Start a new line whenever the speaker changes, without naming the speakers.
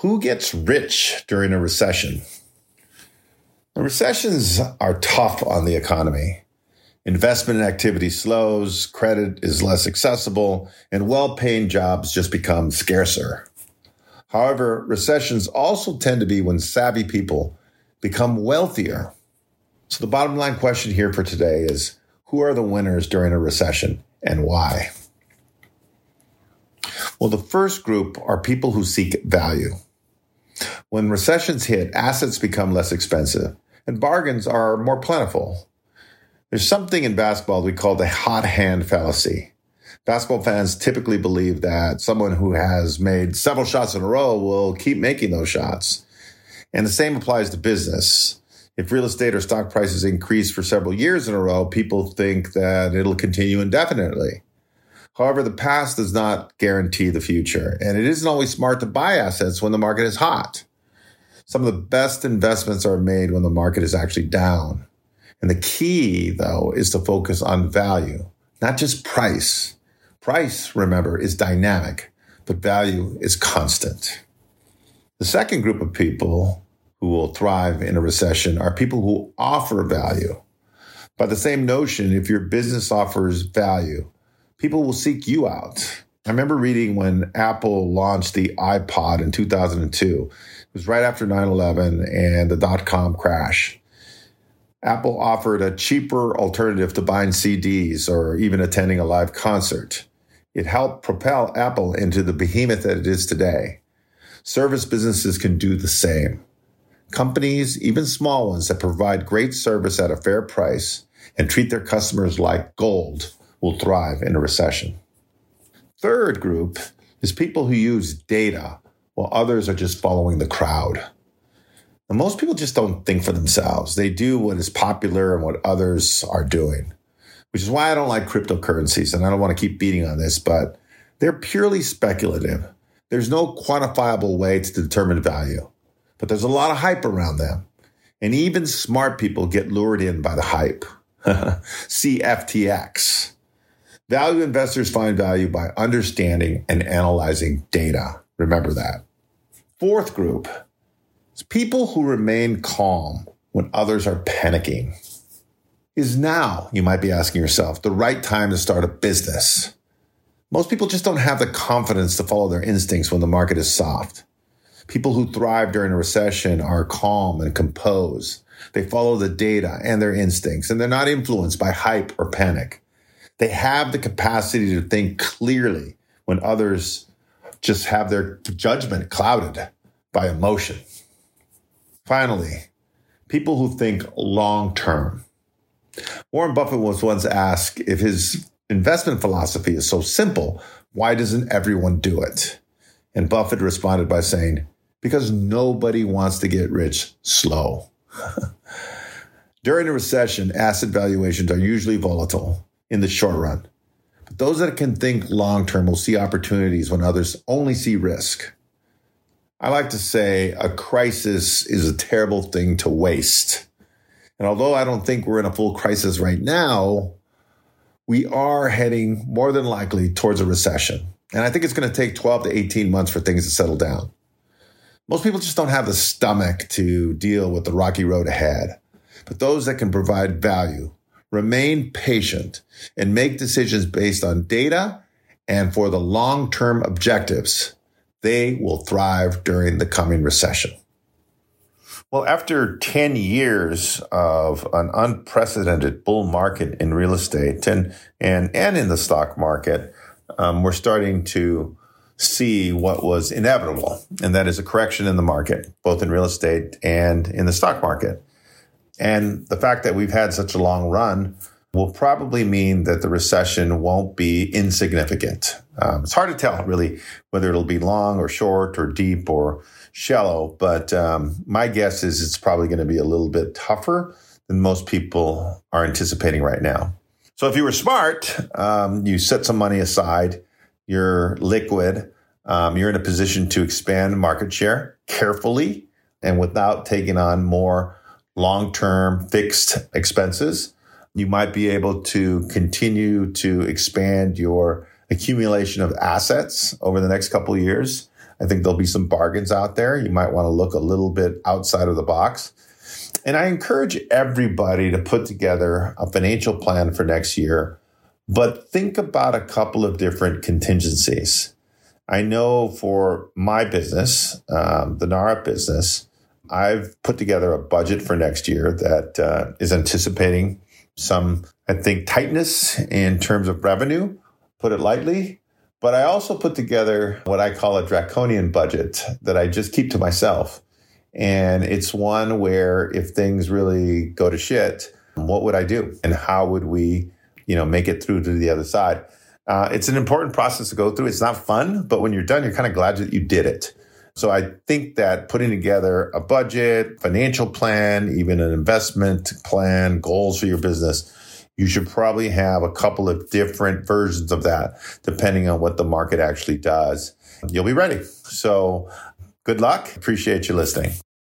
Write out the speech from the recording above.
Who gets rich during a recession? Recessions are tough on the economy. Investment activity slows, credit is less accessible, and well paying jobs just become scarcer. However, recessions also tend to be when savvy people become wealthier. So, the bottom line question here for today is who are the winners during a recession and why? Well, the first group are people who seek value. When recessions hit, assets become less expensive and bargains are more plentiful. There's something in basketball we call the hot hand fallacy. Basketball fans typically believe that someone who has made several shots in a row will keep making those shots. And the same applies to business. If real estate or stock prices increase for several years in a row, people think that it'll continue indefinitely. However, the past does not guarantee the future, and it isn't always smart to buy assets when the market is hot. Some of the best investments are made when the market is actually down. And the key, though, is to focus on value, not just price. Price, remember, is dynamic, but value is constant. The second group of people who will thrive in a recession are people who offer value. By the same notion, if your business offers value, people will seek you out. I remember reading when Apple launched the iPod in 2002. It was right after 9 11 and the dot com crash. Apple offered a cheaper alternative to buying CDs or even attending a live concert. It helped propel Apple into the behemoth that it is today. Service businesses can do the same. Companies, even small ones that provide great service at a fair price and treat their customers like gold, will thrive in a recession. Third group is people who use data while others are just following the crowd. And most people just don't think for themselves. They do what is popular and what others are doing, which is why I don't like cryptocurrencies. And I don't want to keep beating on this, but they're purely speculative. There's no quantifiable way to determine value, but there's a lot of hype around them. And even smart people get lured in by the hype. See FTX. Value investors find value by understanding and analyzing data. Remember that. Fourth group people who remain calm when others are panicking. Is now, you might be asking yourself, the right time to start a business? Most people just don't have the confidence to follow their instincts when the market is soft. People who thrive during a recession are calm and composed. They follow the data and their instincts, and they're not influenced by hype or panic. They have the capacity to think clearly when others just have their judgment clouded by emotion. Finally, people who think long term. Warren Buffett was once asked if his investment philosophy is so simple, why doesn't everyone do it? And Buffett responded by saying, because nobody wants to get rich slow. During a recession, asset valuations are usually volatile in the short run. But those that can think long term will see opportunities when others only see risk. I like to say a crisis is a terrible thing to waste. And although I don't think we're in a full crisis right now, we are heading more than likely towards a recession. And I think it's going to take 12 to 18 months for things to settle down. Most people just don't have the stomach to deal with the rocky road ahead. But those that can provide value remain patient, and make decisions based on data and for the long term objectives, they will thrive during the coming recession. Well, after 10 years of an unprecedented bull market in real estate and, and, and in the stock market, um, we're starting to see what was inevitable, and that is a correction in the market, both in real estate and in the stock market. And the fact that we've had such a long run will probably mean that the recession won't be insignificant. Um, it's hard to tell really whether it'll be long or short or deep or shallow, but um, my guess is it's probably going to be a little bit tougher than most people are anticipating right now. So if you were smart, um, you set some money aside, you're liquid, um, you're in a position to expand market share carefully and without taking on more long term fixed expenses. You might be able to continue to expand your accumulation of assets over the next couple of years. I think there'll be some bargains out there. You might want to look a little bit outside of the box. And I encourage everybody to put together a financial plan for next year, but think about a couple of different contingencies. I know for my business, um, the NARA business, I've put together a budget for next year that uh, is anticipating some, I think, tightness in terms of revenue, put it lightly. But I also put together what I call a draconian budget that I just keep to myself. And it's one where if things really go to shit, what would I do? And how would we, you know, make it through to the other side? Uh, it's an important process to go through. It's not fun, but when you're done, you're kind of glad that you did it. So I think that putting together a budget, financial plan, even an investment plan, goals for your business, you should probably have a couple of different versions of that depending on what the market actually does. You'll be ready. So good luck. Appreciate you listening.